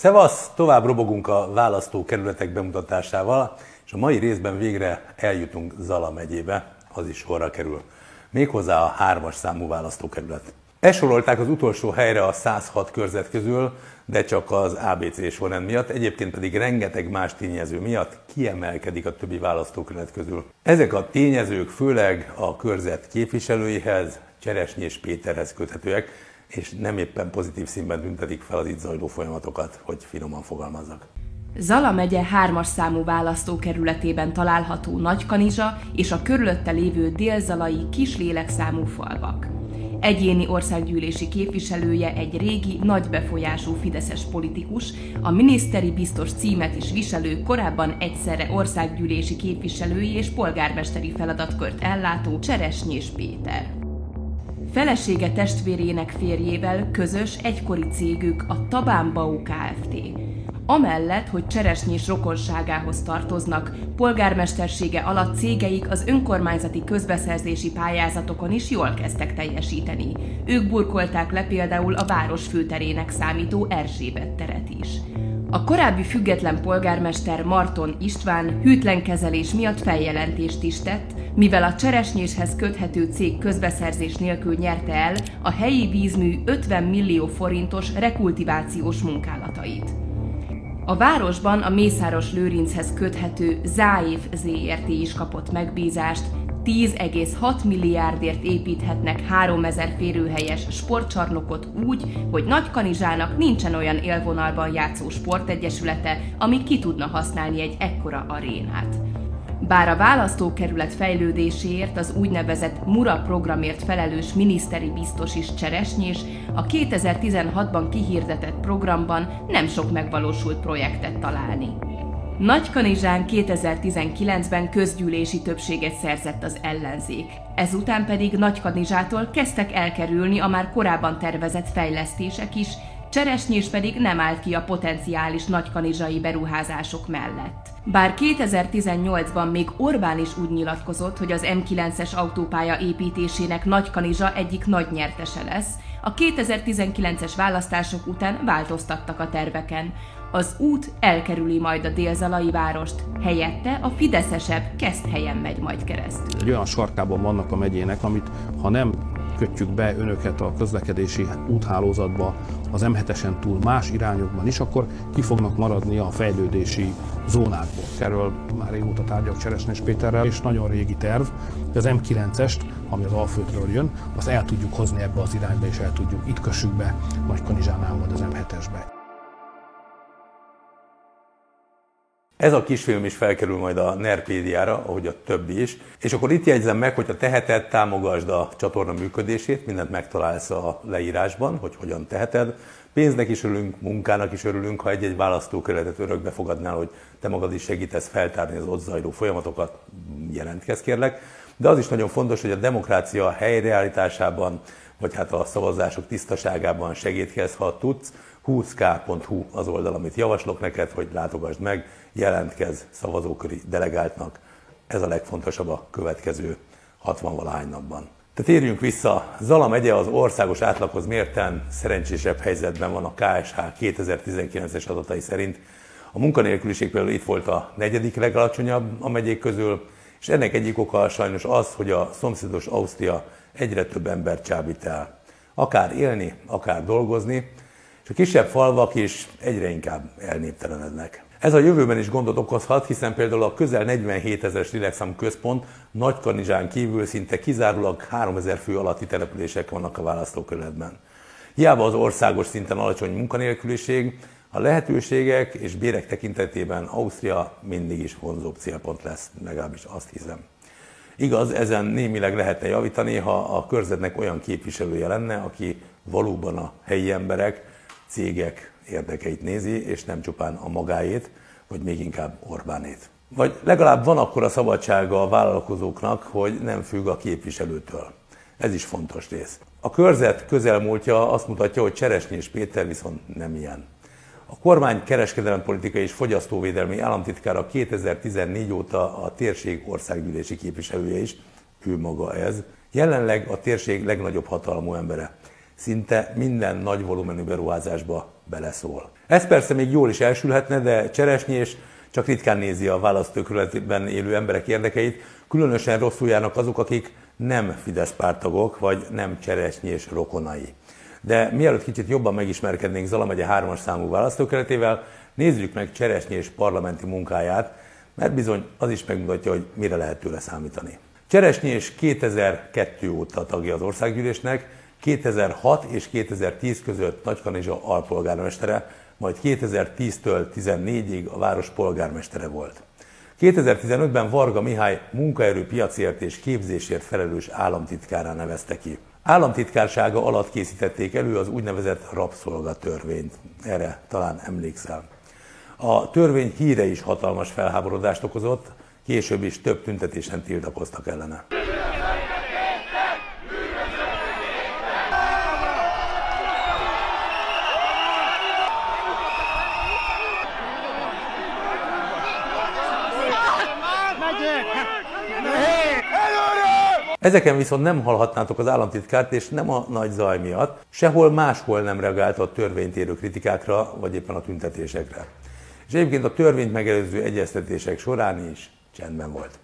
Szevasz, tovább robogunk a választókerületek bemutatásával, és a mai részben végre eljutunk Zala megyébe, az is sorra kerül. Méghozzá a hármas számú választókerület. Esorolták az utolsó helyre a 106 körzet közül, de csak az ABC sorrend miatt, egyébként pedig rengeteg más tényező miatt kiemelkedik a többi választókerület közül. Ezek a tényezők főleg a körzet képviselőihez, Cseresnyés Péterhez köthetőek, és nem éppen pozitív színben tüntetik fel az itt zajló folyamatokat, hogy finoman fogalmazzak. Zala megye hármas számú választókerületében található Nagykanizsa és a körülötte lévő délzalai kis lélekszámú falvak. Egyéni országgyűlési képviselője egy régi, nagy befolyású fideszes politikus, a miniszteri biztos címet is viselő, korábban egyszerre országgyűlési képviselői és polgármesteri feladatkört ellátó Cseresnyés Péter. Felesége testvérének férjével közös egykori cégük a Tabán Bau Kft. Amellett, hogy Cseresnyés rokonságához tartoznak, polgármestersége alatt cégeik az önkormányzati közbeszerzési pályázatokon is jól kezdtek teljesíteni. Ők burkolták le például a város főterének számító Erzsébet teret is. A korábbi független polgármester Marton István hűtlen kezelés miatt feljelentést is tett, mivel a cseresnyéshez köthető cég közbeszerzés nélkül nyerte el a helyi vízmű 50 millió forintos rekultivációs munkálatait. A városban a Mészáros Lőrinchez köthető Záév ZRT is kapott megbízást, 10,6 milliárdért építhetnek 3000 férőhelyes sportcsarnokot úgy, hogy Nagykanizsának nincsen olyan élvonalban játszó sportegyesülete, ami ki tudna használni egy ekkora arénát. Bár a választókerület fejlődéséért az úgynevezett MURA programért felelős miniszteri biztos is Cseresnyés a 2016-ban kihirdetett programban nem sok megvalósult projektet találni. Nagykanizsán 2019-ben közgyűlési többséget szerzett az ellenzék. Ezután pedig Nagykanizsától kezdtek elkerülni a már korábban tervezett fejlesztések is, Cseresnyés pedig nem állt ki a potenciális nagykanizsai beruházások mellett. Bár 2018-ban még Orbán is úgy nyilatkozott, hogy az M9-es autópálya építésének Nagykanizsa egyik nagy nyertese lesz, a 2019-es választások után változtattak a terveken. Az út elkerüli majd a délzalai várost, helyette a fideszesebb helyen megy majd keresztül. Egy olyan sarkában vannak a megyének, amit ha nem kötjük be önöket a közlekedési úthálózatba az M7-esen túl más irányokban is, akkor ki fognak maradni a fejlődési zónákból. Erről már régóta tárgyalok Cseresnes Péterrel, és nagyon régi terv, az M9-est, ami az Alföldről jön, azt el tudjuk hozni ebbe az irányba, és el tudjuk, itt kössük be Nagykanizsánál majd az M7-esbe. Ez a kisfilm is felkerül majd a Nerpédiára, ahogy a többi is. És akkor itt jegyzem meg, hogy a teheted, támogasd a csatorna működését, mindent megtalálsz a leírásban, hogy hogyan teheted. Pénznek is örülünk, munkának is örülünk, ha egy-egy választókerületet örökbe fogadnál, hogy te magad is segítesz feltárni az ott zajló folyamatokat, jelentkezz kérlek. De az is nagyon fontos, hogy a demokrácia helyreállításában, vagy hát a szavazások tisztaságában segítkezz, ha tudsz. 20k.hu az oldal, amit javaslok neked, hogy látogasd meg, jelentkez szavazóköri delegáltnak. Ez a legfontosabb a következő 60-valahány napban. Tehát térjünk vissza. Zala megye az országos átlaghoz mérten szerencsésebb helyzetben van a KSH 2019-es adatai szerint. A munkanélküliség például itt volt a negyedik legalacsonyabb a megyék közül, és ennek egyik oka sajnos az, hogy a szomszédos Ausztria egyre több ember csábít el. Akár élni, akár dolgozni, és a kisebb falvak is egyre inkább elnéptelenednek. Ez a jövőben is gondot okozhat, hiszen például a közel 47 ezeres Lélekszám központ Nagykanizsán kívül szinte kizárólag 3000 fő alatti települések vannak a választókerületben. Hiába az országos szinten alacsony munkanélküliség, a lehetőségek és bérek tekintetében Ausztria mindig is vonzóbb célpont lesz, legalábbis azt hiszem. Igaz, ezen némileg lehetne javítani, ha a körzetnek olyan képviselője lenne, aki valóban a helyi emberek, cégek érdekeit nézi, és nem csupán a magáét, vagy még inkább Orbánét. Vagy legalább van akkor a szabadsága a vállalkozóknak, hogy nem függ a képviselőtől. Ez is fontos rész. A körzet közelmúltja azt mutatja, hogy Cseresnyés Péter viszont nem ilyen. A kormány kereskedelempolitikai és fogyasztóvédelmi államtitkára 2014 óta a térség országgyűlési képviselője is, ő maga ez. Jelenleg a térség legnagyobb hatalmú embere. szinte minden nagy volumenű beruházásba beleszól. Ez persze még jól is elsülhetne, de Cseresnyés csak ritkán nézi a választókörületben élő emberek érdekeit, különösen rosszul járnak azok, akik nem Fidesz pártagok, vagy nem Cseresnyés rokonai. De mielőtt kicsit jobban megismerkednénk Zala megye 3-as számú választókeretével, nézzük meg Cseresnyés parlamenti munkáját, mert bizony az is megmutatja, hogy mire lehet tőle számítani. Cseresnyés 2002 óta tagja az országgyűlésnek, 2006 és 2010 között Nagykanizsa alpolgármestere, majd 2010-től 14-ig a város polgármestere volt. 2015-ben Varga Mihály munkaerőpiacért és képzésért felelős államtitkárá nevezte ki. Államtitkársága alatt készítették elő az úgynevezett rabszolgatörvényt. Erre talán emlékszel. A törvény híre is hatalmas felháborodást okozott, később is több tüntetésen tiltakoztak ellene. Ezeken viszont nem hallhatnátok az államtitkárt, és nem a nagy zaj miatt, sehol máshol nem reagált a törvényt érő kritikákra, vagy éppen a tüntetésekre. És egyébként a törvényt megelőző egyeztetések során is csendben volt.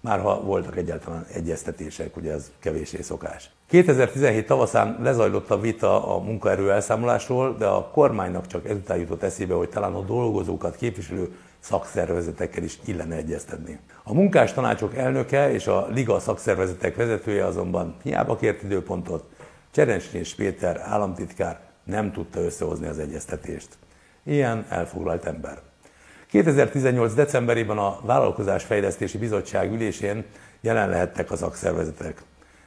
Már ha voltak egyáltalán egyeztetések, ugye ez kevéssé szokás. 2017 tavaszán lezajlott a vita a munkaerő elszámolásról, de a kormánynak csak ezután jutott eszébe, hogy talán a dolgozókat képviselő szakszervezetekkel is illene egyeztetni. A munkás tanácsok elnöke és a Liga szakszervezetek vezetője azonban hiába kért időpontot, Cserencsnés Péter államtitkár nem tudta összehozni az egyeztetést. Ilyen elfoglalt ember. 2018. decemberében a Vállalkozásfejlesztési Bizottság ülésén jelen lehettek a szakszervezetek.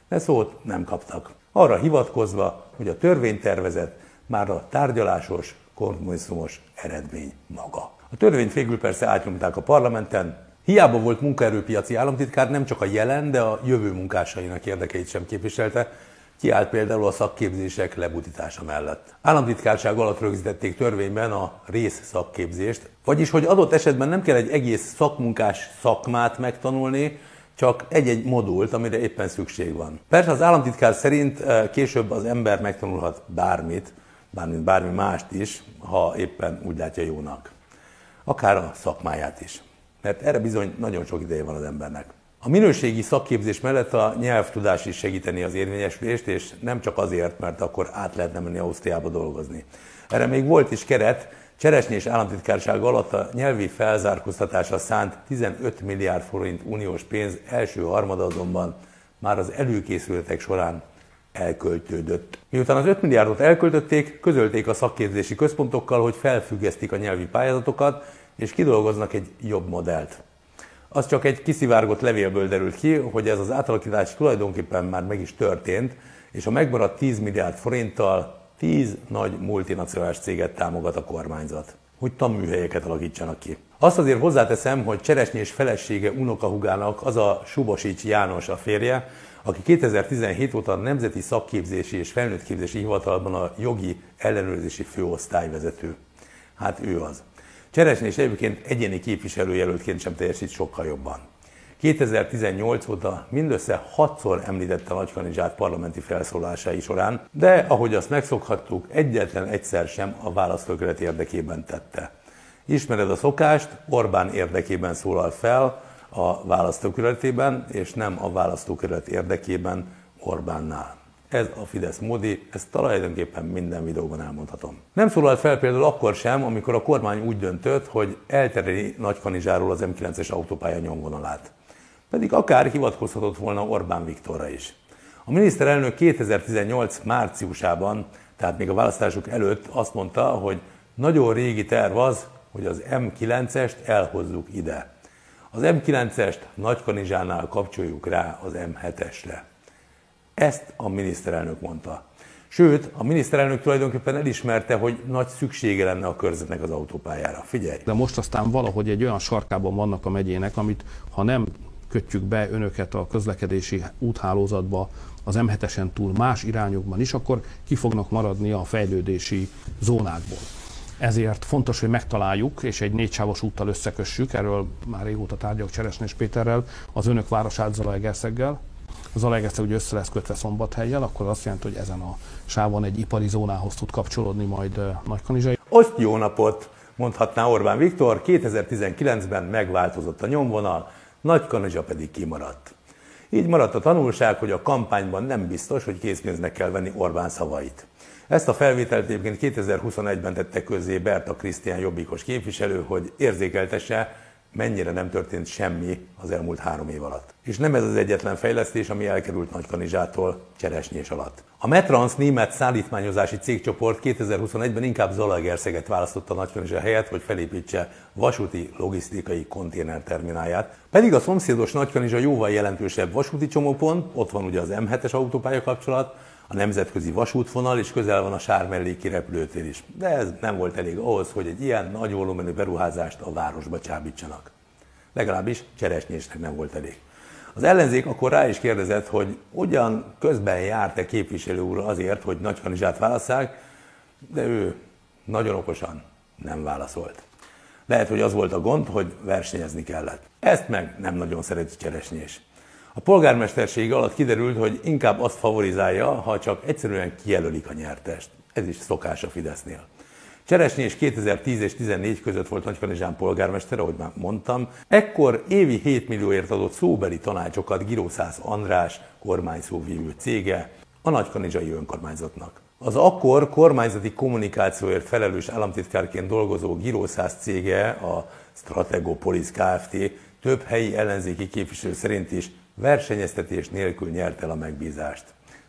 De szót nem kaptak. Arra hivatkozva, hogy a törvénytervezet már a tárgyalásos, kompromisszumos eredmény maga. A törvényt végül persze átnyomták a parlamenten, Hiába volt munkaerőpiaci államtitkár, nem csak a jelen, de a jövő munkásainak érdekeit sem képviselte, kiállt például a szakképzések lebutítása mellett. Államtitkárság alatt rögzítették törvényben a rész szakképzést, vagyis hogy adott esetben nem kell egy egész szakmunkás szakmát megtanulni, csak egy-egy modult, amire éppen szükség van. Persze az államtitkár szerint eh, később az ember megtanulhat bármit, bármint bármi mást is, ha éppen úgy látja jónak. Akár a szakmáját is. Mert erre bizony nagyon sok ideje van az embernek. A minőségi szakképzés mellett a nyelvtudás is segíteni az érvényesülést, és nem csak azért, mert akkor át lehetne menni Ausztriába dolgozni. Erre még volt is keret, Cseresnyés államtitkárság alatt a nyelvi felzárkóztatásra szánt 15 milliárd forint uniós pénz első harmada azonban már az előkészületek során elköltődött. Miután az 5 milliárdot elköltötték, közölték a szakképzési központokkal, hogy felfüggesztik a nyelvi pályázatokat, és kidolgoznak egy jobb modellt. Az csak egy kiszivárgott levélből derült ki, hogy ez az átalakítás tulajdonképpen már meg is történt, és a megmaradt 10 milliárd forinttal 10 nagy multinacionális céget támogat a kormányzat, hogy tanműhelyeket alakítsanak ki. Azt azért hozzáteszem, hogy Cseresnyés felesége unokahugának az a Subosics János a férje, aki 2017 óta a Nemzeti Szakképzési és Felnőttképzési Hivatalban a jogi ellenőrzési főosztályvezető. Hát ő az. Cseresnyés egyébként egyéni képviselőjelöltként sem teljesít sokkal jobban. 2018 óta mindössze hatszor említette Nagykanizsát parlamenti felszólásai során, de ahogy azt megszokhattuk, egyetlen egyszer sem a választóköret érdekében tette. Ismered a szokást, Orbán érdekében szólal fel a választókerületében, és nem a választókerület érdekében Orbánnál. Ez a Fidesz módi, ezt tulajdonképpen minden videóban elmondhatom. Nem szólalt fel például akkor sem, amikor a kormány úgy döntött, hogy eltereli Nagykanizsáról az M9-es autópálya nyomvonalát. Pedig akár hivatkozhatott volna Orbán Viktorra is. A miniszterelnök 2018 márciusában, tehát még a választások előtt azt mondta, hogy nagyon régi terv az, hogy az M9-est elhozzuk ide. Az M9-est Nagykanizsánál kapcsoljuk rá az M7-esre. Ezt a miniszterelnök mondta. Sőt, a miniszterelnök tulajdonképpen elismerte, hogy nagy szüksége lenne a körzetnek az autópályára. Figyelj! De most aztán valahogy egy olyan sarkában vannak a megyének, amit ha nem kötjük be önöket a közlekedési úthálózatba az m túl más irányokban is, akkor ki fognak maradni a fejlődési zónákból. Ezért fontos, hogy megtaláljuk, és egy négysávos úttal összekössük, erről már régóta tárgyalok Cseresnés Péterrel, az önök városát Zalaegerszeggel, Zalaegerszeg ugye össze lesz kötve Szombathelyjel, akkor azt jelenti, hogy ezen a sávon egy ipari zónához tud kapcsolódni majd Nagykanizsai. Azt jó napot, mondhatná Orbán Viktor, 2019-ben megváltozott a nyomvonal, Nagykanizsa pedig kimaradt. Így maradt a tanulság, hogy a kampányban nem biztos, hogy készpénznek kell venni Orbán szavait. Ezt a felvételt egyébként 2021-ben tette közzé Berta Krisztián jobbikos képviselő, hogy érzékeltesse, mennyire nem történt semmi az elmúlt három év alatt. És nem ez az egyetlen fejlesztés, ami elkerült Nagykanizsától cseresnyés alatt. A Metrans német szállítmányozási cégcsoport 2021-ben inkább Zalaegerszeget választotta Nagykanizsa helyett, hogy felépítse vasúti logisztikai konténertermináját. Pedig a szomszédos Nagykanizsa jóval jelentősebb vasúti csomópont, ott van ugye az M7-es autópálya kapcsolat, a nemzetközi vasútvonal, és közel van a Sármelléki repülőtér is. De ez nem volt elég ahhoz, hogy egy ilyen nagy volumenű beruházást a városba csábítsanak. Legalábbis cseresnyésnek nem volt elég. Az ellenzék akkor rá is kérdezett, hogy ugyan közben járt-e képviselő úr azért, hogy Nagykanizsát válasszák, de ő nagyon okosan nem válaszolt. Lehet, hogy az volt a gond, hogy versenyezni kellett. Ezt meg nem nagyon szereti Cseresnyés. A polgármesterség alatt kiderült, hogy inkább azt favorizálja, ha csak egyszerűen kijelölik a nyertest. Ez is szokás a Fidesznél. Cseresnyés 2010 és 2014 között volt Nagykanizsán polgármester, ahogy már mondtam. Ekkor évi 7 millióért adott szóbeli tanácsokat Girószász András kormányszóvívő cége a Nagykanizsai önkormányzatnak. Az akkor kormányzati kommunikációért felelős államtitkárként dolgozó Girószász cége, a Strategopolis Kft. több helyi ellenzéki képviselő szerint is versenyeztetés nélkül nyert el a megbízást.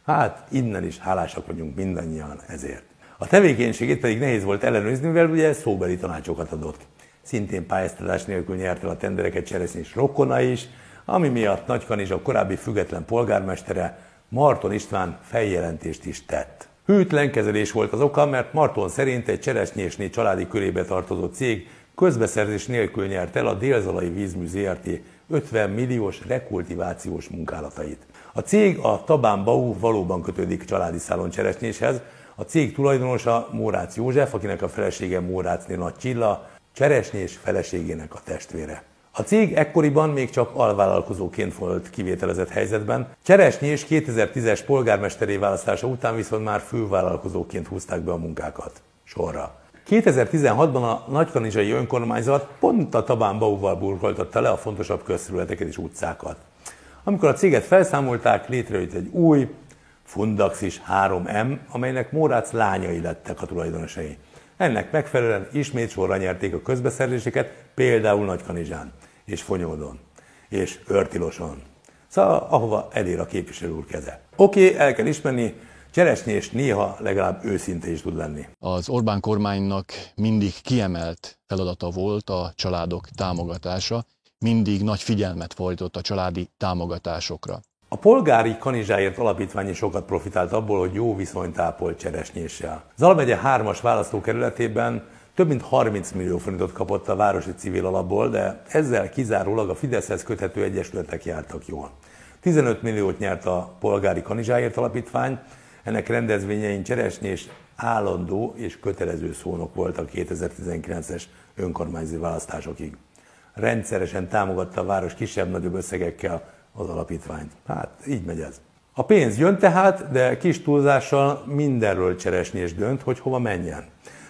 Hát innen is hálásak vagyunk mindannyian ezért. A tevékenységét pedig nehéz volt ellenőrizni, mivel ugye szóbeli tanácsokat adott. Szintén pályáztatás nélkül nyert el a tendereket Cseresznyés rokona is, ami miatt a korábbi független polgármestere Marton István feljelentést is tett. Hűtlen kezelés volt az oka, mert Marton szerint egy Cseresznyésné családi körébe tartozó cég közbeszerzés nélkül nyert el a Délzalai Vízmű ZRT 50 milliós rekultivációs munkálatait. A cég a Tabán Bau valóban kötődik családi szálon cseresnyéshez. A cég tulajdonosa Mórác József, akinek a felesége Mórácné Nagy Csilla, cseresnyés feleségének a testvére. A cég ekkoriban még csak alvállalkozóként volt kivételezett helyzetben. Cseresnyés 2010-es polgármesteré választása után viszont már fővállalkozóként húzták be a munkákat. Sorra. 2016-ban a Nagykanizsai önkormányzat pont a Tabán Bauval burkoltatta le a fontosabb közterületeket és utcákat. Amikor a céget felszámolták, létrejött egy új, Fundaxis 3M, amelynek Mórác lányai lettek a tulajdonosai. Ennek megfelelően ismét sorra nyerték a közbeszerzéseket, például Nagykanizsán, és Fonyódon, és Örtiloson. Szóval ahova elér a képviselő úr keze. Oké, okay, el kell ismerni, Cseresnyés néha legalább őszinte is tud lenni. Az Orbán kormánynak mindig kiemelt feladata volt a családok támogatása, mindig nagy figyelmet fordított a családi támogatásokra. A polgári kanizsáért alapítvány is sokat profitált abból, hogy jó viszonyt ápolt cseresnyéssel. Zalmegye 3-as választókerületében több mint 30 millió forintot kapott a városi civil alapból, de ezzel kizárólag a Fideszhez köthető egyesületek jártak jól. 15 milliót nyert a polgári kanizsáért alapítvány, ennek rendezvényein Cseresnyés állandó és kötelező szónok volt a 2019-es önkormányzati választásokig. Rendszeresen támogatta a város kisebb-nagyobb összegekkel az alapítványt. Hát így megy ez. A pénz jön tehát, de kis túlzással mindenről Cseresnyés dönt, hogy hova menjen.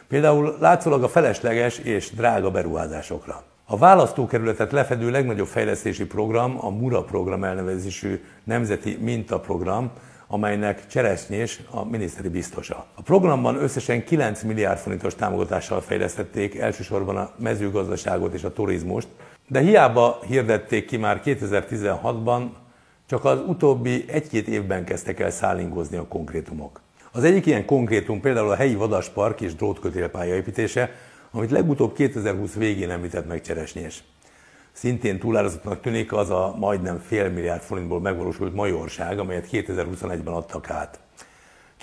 Például látszólag a felesleges és drága beruházásokra. A választókerületet lefedő legnagyobb fejlesztési program a MURA program elnevezésű nemzeti mintaprogram, amelynek Cseresznyés a miniszteri biztosa. A programban összesen 9 milliárd forintos támogatással fejlesztették elsősorban a mezőgazdaságot és a turizmust, de hiába hirdették ki már 2016-ban, csak az utóbbi egy-két évben kezdtek el szállingozni a konkrétumok. Az egyik ilyen konkrétum például a helyi vadaspark és drótkötélpálya építése, amit legutóbb 2020 végén említett meg Cseresnyés. Szintén túlárazatnak tűnik az a majdnem fél milliárd forintból megvalósult majorság, amelyet 2021-ben adtak át.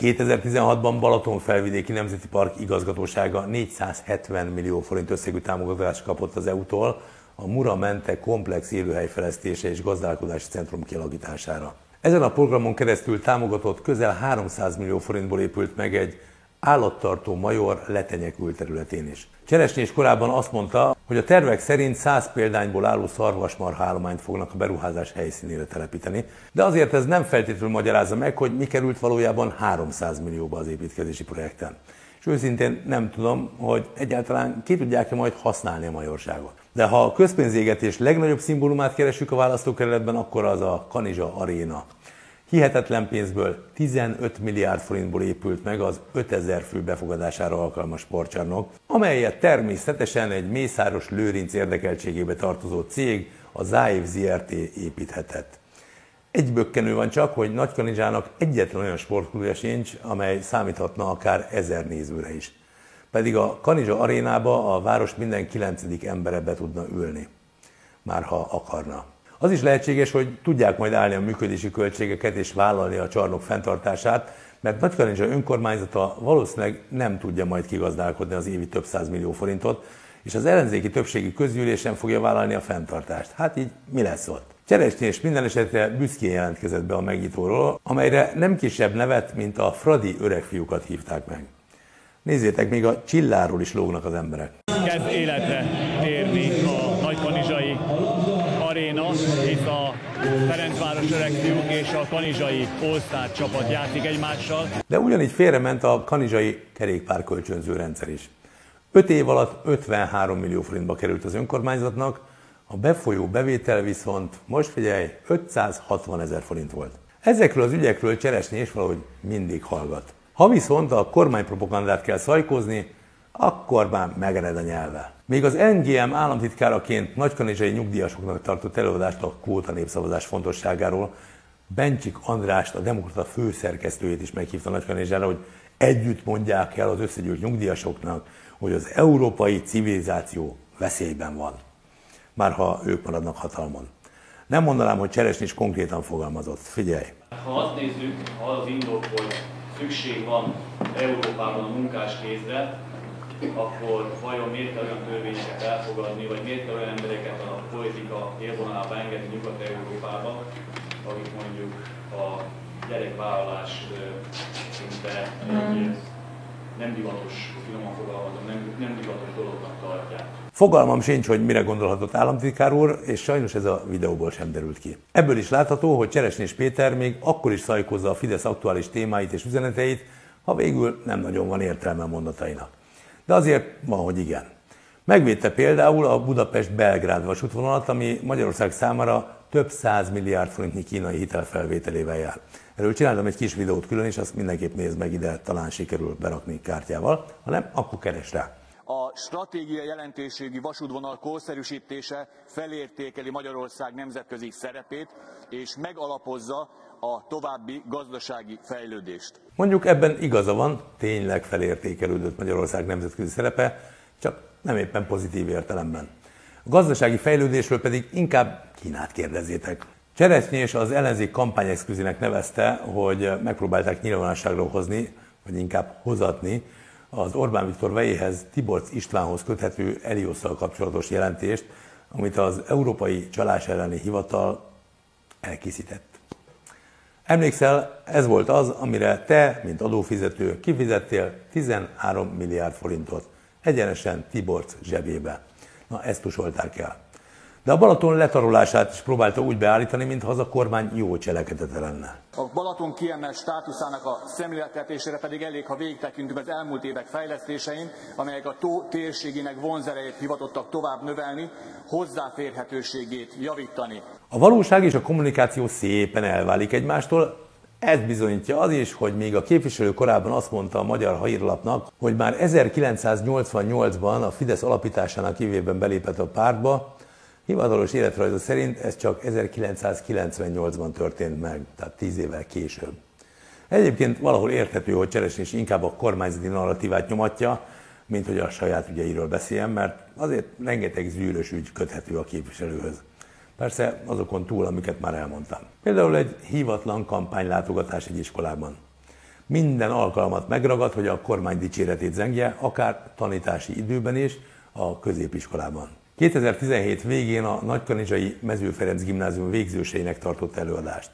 2016-ban Balaton felvidéki Nemzeti Park igazgatósága 470 millió forint összegű támogatást kapott az EU-tól a Mura Mente komplex élőhelyfejlesztése és gazdálkodási centrum kialakítására. Ezen a programon keresztül támogatott közel 300 millió forintból épült meg egy állattartó major letenyekült területén is. Cseresnyés korábban azt mondta, hogy a tervek szerint 100 példányból álló szarvasmarhállományt fognak a beruházás helyszínére telepíteni, de azért ez nem feltétlenül magyarázza meg, hogy mi került valójában 300 millióba az építkezési projekten. És őszintén nem tudom, hogy egyáltalán ki tudják-e majd használni a majorságot. De ha a közpénzégetés legnagyobb szimbólumát keresünk a választókerületben, akkor az a Kanizsa Aréna. Hihetetlen pénzből 15 milliárd forintból épült meg az 5000 fő befogadására alkalmas sportcsarnok, amelyet természetesen egy Mészáros Lőrinc érdekeltségébe tartozó cég, a Záév ZRT építhetett. Egy bökkenő van csak, hogy Nagykanizsának egyetlen olyan sportklubja sincs, amely számíthatna akár ezer nézőre is. Pedig a Kanizsa arénába a város minden kilencedik embere be tudna ülni. Már ha akarna. Az is lehetséges, hogy tudják majd állni a működési költségeket és vállalni a csarnok fenntartását, mert Nagykanizsa önkormányzata valószínűleg nem tudja majd kigazdálkodni az évi több millió forintot, és az ellenzéki többségi közgyűlésen fogja vállalni a fenntartást. Hát így mi lesz ott? Cseresnyés minden esetre büszkén jelentkezett be a megnyitóról, amelyre nem kisebb nevet, mint a Fradi öregfiúkat hívták meg. Nézzétek, még a csilláról is lógnak az emberek. Kezd életre térni a nagykanizsai aréna, itt a Ferencváros öregfiúk és kanizsai All csapat játszik egymással. De ugyanígy félrement a kanizsai kerékpárkölcsönző rendszer is. 5 év alatt 53 millió forintba került az önkormányzatnak, a befolyó bevétel viszont, most figyelj, 560 ezer forint volt. Ezekről az ügyekről Cseresnyi és valahogy mindig hallgat. Ha viszont a kormánypropagandát kell szajkozni, akkor már megered a nyelve. Még az NGM államtitkáraként nagykanizsai nyugdíjasoknak tartott előadást a kvóta népszavazás fontosságáról, Bencsik Andrást, a Demokrata főszerkesztőjét is meghívta Nagykanizsára, hogy együtt mondják el az összegyűlt nyugdíjasoknak, hogy az európai civilizáció veszélyben van. Már ha ők maradnak hatalmon. Nem mondanám, hogy Cseresny is konkrétan fogalmazott. Figyelj! Ha azt nézzük, ha az indok, hogy szükség van Európában a munkáskézre, akkor vajon miért kell olyan törvényeket elfogadni, vagy miért kell olyan embereket a politika élvonalába engedni Nyugat-Európába, akik mondjuk a gyerekvállalás szinte egy nem divatos, finoman fogalmazom, nem, nem divatos dolognak tartják. Fogalmam sincs, hogy mire gondolhatott államtitkár úr, és sajnos ez a videóból sem derült ki. Ebből is látható, hogy Cseresnés Péter még akkor is szajkozza a Fidesz aktuális témáit és üzeneteit, ha végül nem nagyon van értelme a mondatainak. De azért van, hogy igen. Megvédte például a Budapest-Belgrád vasútvonalat, ami Magyarország számára több száz milliárd forintnyi kínai hitelfelvételével jár. Erről csináltam egy kis videót külön, és azt mindenképp nézd meg ide, talán sikerül berakni kártyával, hanem akkor keres rá. A stratégiai jelentőségi vasútvonal korszerűsítése felértékeli Magyarország nemzetközi szerepét, és megalapozza a további gazdasági fejlődést. Mondjuk ebben igaza van, tényleg felértékelődött Magyarország nemzetközi szerepe, csak nem éppen pozitív értelemben. A gazdasági fejlődésről pedig inkább Kínát kérdezzétek. Cseresznyi és az ellenzék kampányexkluzinek nevezte, hogy megpróbálták nyilvánosságra hozni, vagy inkább hozatni az Orbán Viktor vejéhez Tiborc Istvánhoz köthető Eliosszal kapcsolatos jelentést, amit az Európai Csalás elleni Hivatal elkészített. Emlékszel, ez volt az, amire te, mint adófizető kifizettél 13 milliárd forintot, egyenesen Tiborc zsebébe. Na, ezt tusolták el. De a Balaton letarolását is próbálta úgy beállítani, mintha az a kormány jó cselekedete lenne. A Balaton kiemelt státuszának a szemléltetésére pedig elég, ha végigtekintünk az elmúlt évek fejlesztésein, amelyek a tó térségének vonzerejét hivatottak tovább növelni, hozzáférhetőségét javítani. A valóság és a kommunikáció szépen elválik egymástól, ez bizonyítja az is, hogy még a képviselő korábban azt mondta a Magyar Hírlapnak, hogy már 1988-ban a Fidesz alapításának évében belépett a pártba, Hivatalos életrajza szerint ez csak 1998-ban történt meg, tehát 10 évvel később. Egyébként valahol érthető, hogy Cseresnés inkább a kormányzati narratívát nyomatja, mint hogy a saját ügyeiről beszéljen, mert azért rengeteg zűrös ügy köthető a képviselőhöz. Persze azokon túl, amiket már elmondtam. Például egy hívatlan kampánylátogatás egy iskolában. Minden alkalmat megragad, hogy a kormány dicséretét zengje, akár tanítási időben is, a középiskolában. 2017 végén a Nagykanizsai Mező gimnázium végzőseinek tartott előadást.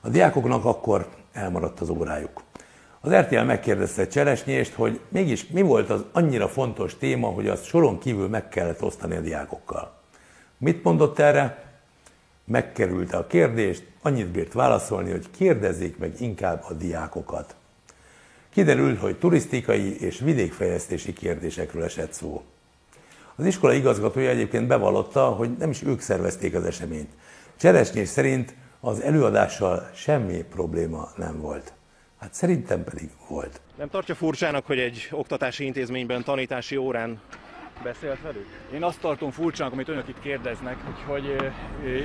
A diákoknak akkor elmaradt az órájuk. Az RTL megkérdezte Cseresnyést, hogy mégis mi volt az annyira fontos téma, hogy azt soron kívül meg kellett osztani a diákokkal. Mit mondott erre? Megkerülte a kérdést, annyit bírt válaszolni, hogy kérdezzék meg inkább a diákokat. Kiderült, hogy turisztikai és vidékfejlesztési kérdésekről esett szó. Az iskola igazgatója egyébként bevallotta, hogy nem is ők szervezték az eseményt. Cseresnyés szerint az előadással semmi probléma nem volt. Hát szerintem pedig volt. Nem tartja furcsának, hogy egy oktatási intézményben tanítási órán beszélt velük? Én azt tartom furcsának, amit önök itt kérdeznek, hogy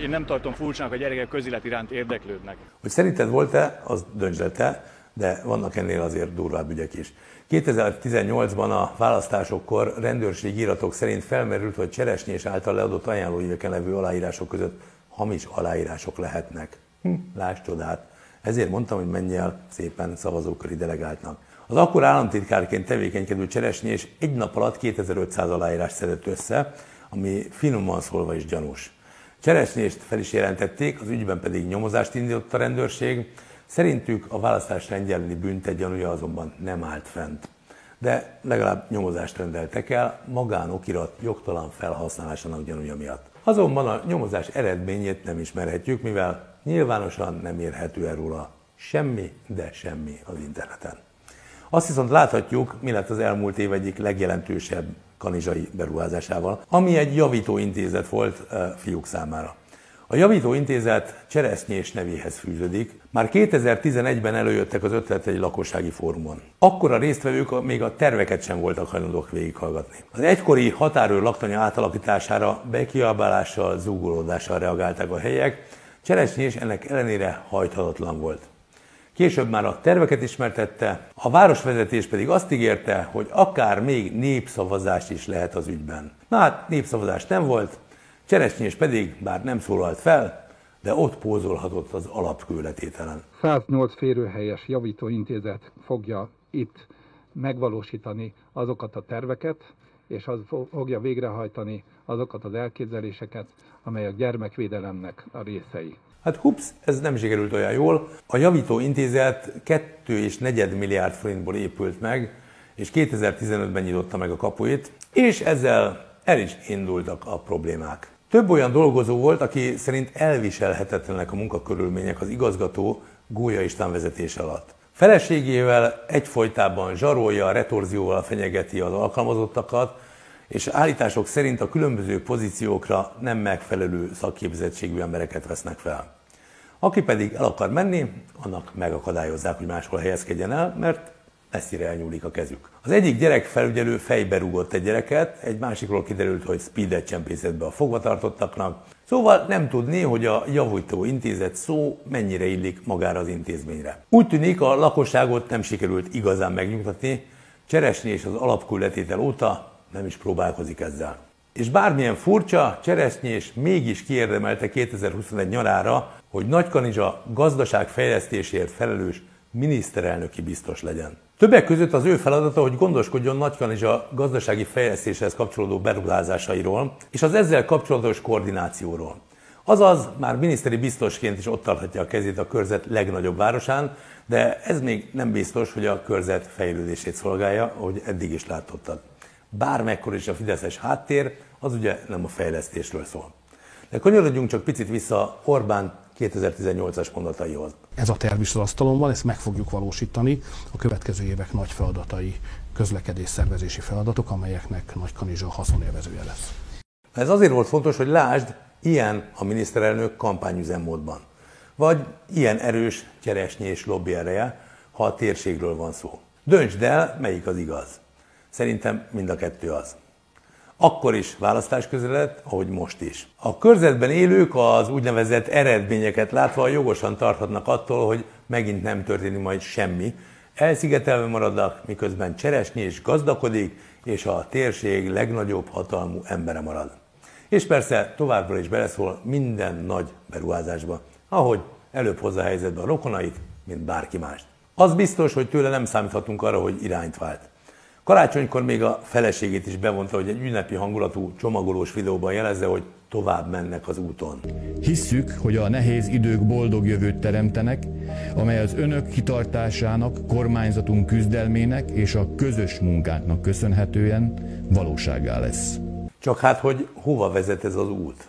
én nem tartom furcsának, hogy a gyerekek közélet iránt érdeklődnek. Hogy szerinted volt-e, az döntsd te, de vannak ennél azért durvább ügyek is. 2018-ban a választásokkor rendőrségi iratok szerint felmerült, hogy Cseresnyés által leadott ajánlóíveken levő aláírások között hamis aláírások lehetnek. Hm, lásd csodát. Ezért mondtam, hogy menj el szépen szavazóköri delegáltnak. Az akkor államtitkárként tevékenykedő Cseresnyés egy nap alatt 2500 aláírást szedett össze, ami finoman szólva is gyanús. Cseresnyést fel is jelentették, az ügyben pedig nyomozást indított a rendőrség, Szerintük a választás rendjeleni büntet gyanúja azonban nem állt fent. De legalább nyomozást rendeltek el magánokirat jogtalan felhasználásának gyanúja miatt. Azonban a nyomozás eredményét nem ismerhetjük, mivel nyilvánosan nem érhető el róla semmi, de semmi az interneten. Azt viszont láthatjuk, mi lett az elmúlt év egyik legjelentősebb kanizsai beruházásával, ami egy javító intézet volt eh, fiúk számára. A javító intézet Cseresznyés nevéhez fűződik. Már 2011-ben előjöttek az ötlet egy lakossági fórumon. Akkor a résztvevők még a terveket sem voltak hajlandók végighallgatni. Az egykori határőr laktanya átalakítására bekiabálással, zúgolódással reagáltak a helyek, Cseresznyés ennek ellenére hajthatatlan volt. Később már a terveket ismertette, a városvezetés pedig azt ígérte, hogy akár még népszavazás is lehet az ügyben. Na hát népszavazás nem volt, Cseresnyés pedig, bár nem szólalt fel, de ott pózolhatott az alapkőletételen. 108 férőhelyes javítóintézet fogja itt megvalósítani azokat a terveket, és az fogja végrehajtani azokat az elképzeléseket, amelyek gyermekvédelemnek a részei. Hát hups, ez nem sikerült olyan jól. A javító intézet 2 és 4 milliárd forintból épült meg, és 2015-ben nyitotta meg a kapuit, és ezzel el is indultak a problémák. Több olyan dolgozó volt, aki szerint elviselhetetlenek a munkakörülmények az igazgató Gólya István vezetés alatt. Feleségével egyfolytában zsarolja, retorzióval fenyegeti az alkalmazottakat, és állítások szerint a különböző pozíciókra nem megfelelő szakképzettségű embereket vesznek fel. Aki pedig el akar menni, annak megakadályozzák, hogy máshol helyezkedjen el, mert messzire elnyúlik a kezük. Az egyik gyerek felügyelő fejbe rúgott egy gyereket, egy másikról kiderült, hogy speedet csempészett be a fogvatartottaknak. Szóval nem tudni, hogy a javító intézet szó mennyire illik magára az intézményre. Úgy tűnik, a lakosságot nem sikerült igazán megnyugtatni, Cseresni és az alapkülletétel óta nem is próbálkozik ezzel. És bármilyen furcsa, Cseresznyés mégis kiérdemelte 2021 nyarára, hogy Nagykanizsa gazdaságfejlesztésért felelős miniszterelnöki biztos legyen. Többek között az ő feladata, hogy gondoskodjon Nagykanizsa gazdasági fejlesztéshez kapcsolódó beruházásairól és az ezzel kapcsolatos koordinációról. Azaz már miniszteri biztosként is ott tarthatja a kezét a körzet legnagyobb városán, de ez még nem biztos, hogy a körzet fejlődését szolgálja, ahogy eddig is látottad. Bármekkor is a fideszes háttér, az ugye nem a fejlesztésről szól. De kanyarodjunk csak picit vissza Orbán 2018-as mondataihoz. Ez a terv is az asztalon van, ezt meg fogjuk valósítani. A következő évek nagy feladatai, közlekedés szervezési feladatok, amelyeknek Nagy Kanizsa haszonélvezője lesz. Ez azért volt fontos, hogy lásd, ilyen a miniszterelnök kampányüzemmódban. Vagy ilyen erős cseresnyés lobby ereje, ha a térségről van szó. Döntsd el, melyik az igaz. Szerintem mind a kettő az. Akkor is választás közeledett, ahogy most is. A körzetben élők az úgynevezett eredményeket látva jogosan tarthatnak attól, hogy megint nem történik majd semmi. Elszigetelve maradnak, miközben cseresnyi és gazdakodik, és a térség legnagyobb hatalmú embere marad. És persze továbbra is beleszól minden nagy beruházásba, ahogy előbb hozza helyzetbe a rokonait, mint bárki mást. Az biztos, hogy tőle nem számíthatunk arra, hogy irányt vált. Karácsonykor még a feleségét is bevonta, hogy egy ünnepi hangulatú csomagolós videóban jelezze, hogy tovább mennek az úton. Hisszük, hogy a nehéz idők boldog jövőt teremtenek, amely az önök kitartásának, kormányzatunk küzdelmének és a közös munkánknak köszönhetően valóságá lesz. Csak hát, hogy hova vezet ez az út?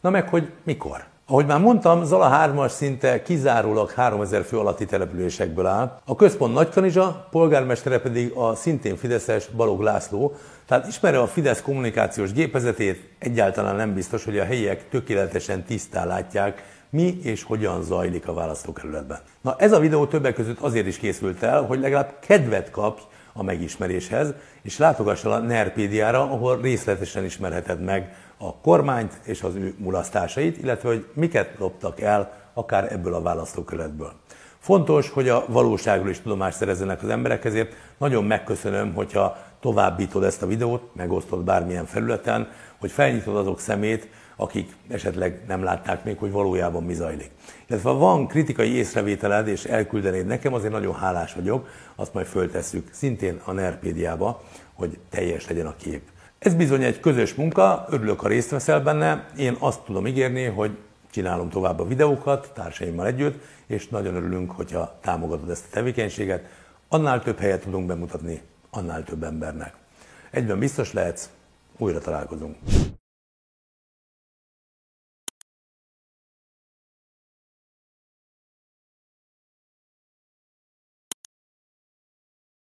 Na meg, hogy mikor? Ahogy már mondtam, Zala 3-as szinte kizárólag 3000 fő alatti településekből áll. A központ Nagykanizsa, polgármestere pedig a szintén Fideszes Balog László, tehát ismerve a Fidesz kommunikációs gépezetét, egyáltalán nem biztos, hogy a helyiek tökéletesen tisztán látják, mi és hogyan zajlik a választókerületben. Na ez a videó többek között azért is készült el, hogy legalább kedvet kapj a megismeréshez, és látogass el a Nerpédiára, ahol részletesen ismerheted meg a kormányt és az ő mulasztásait, illetve hogy miket loptak el akár ebből a választókerületből. Fontos, hogy a valóságról is tudomást szerezzenek az emberek, ezért nagyon megköszönöm, hogyha továbbítod ezt a videót, megosztod bármilyen felületen, hogy felnyitod azok szemét, akik esetleg nem látták még, hogy valójában mi zajlik. Illetve ha van kritikai észrevételed és elküldenéd nekem, azért nagyon hálás vagyok, azt majd föltesszük szintén a Nerpédiába, hogy teljes legyen a kép. Ez bizony egy közös munka, örülök, ha részt veszel benne. Én azt tudom ígérni, hogy csinálom tovább a videókat társaimmal együtt, és nagyon örülünk, hogyha támogatod ezt a tevékenységet. Annál több helyet tudunk bemutatni, annál több embernek. Egyben biztos lehetsz, újra találkozunk.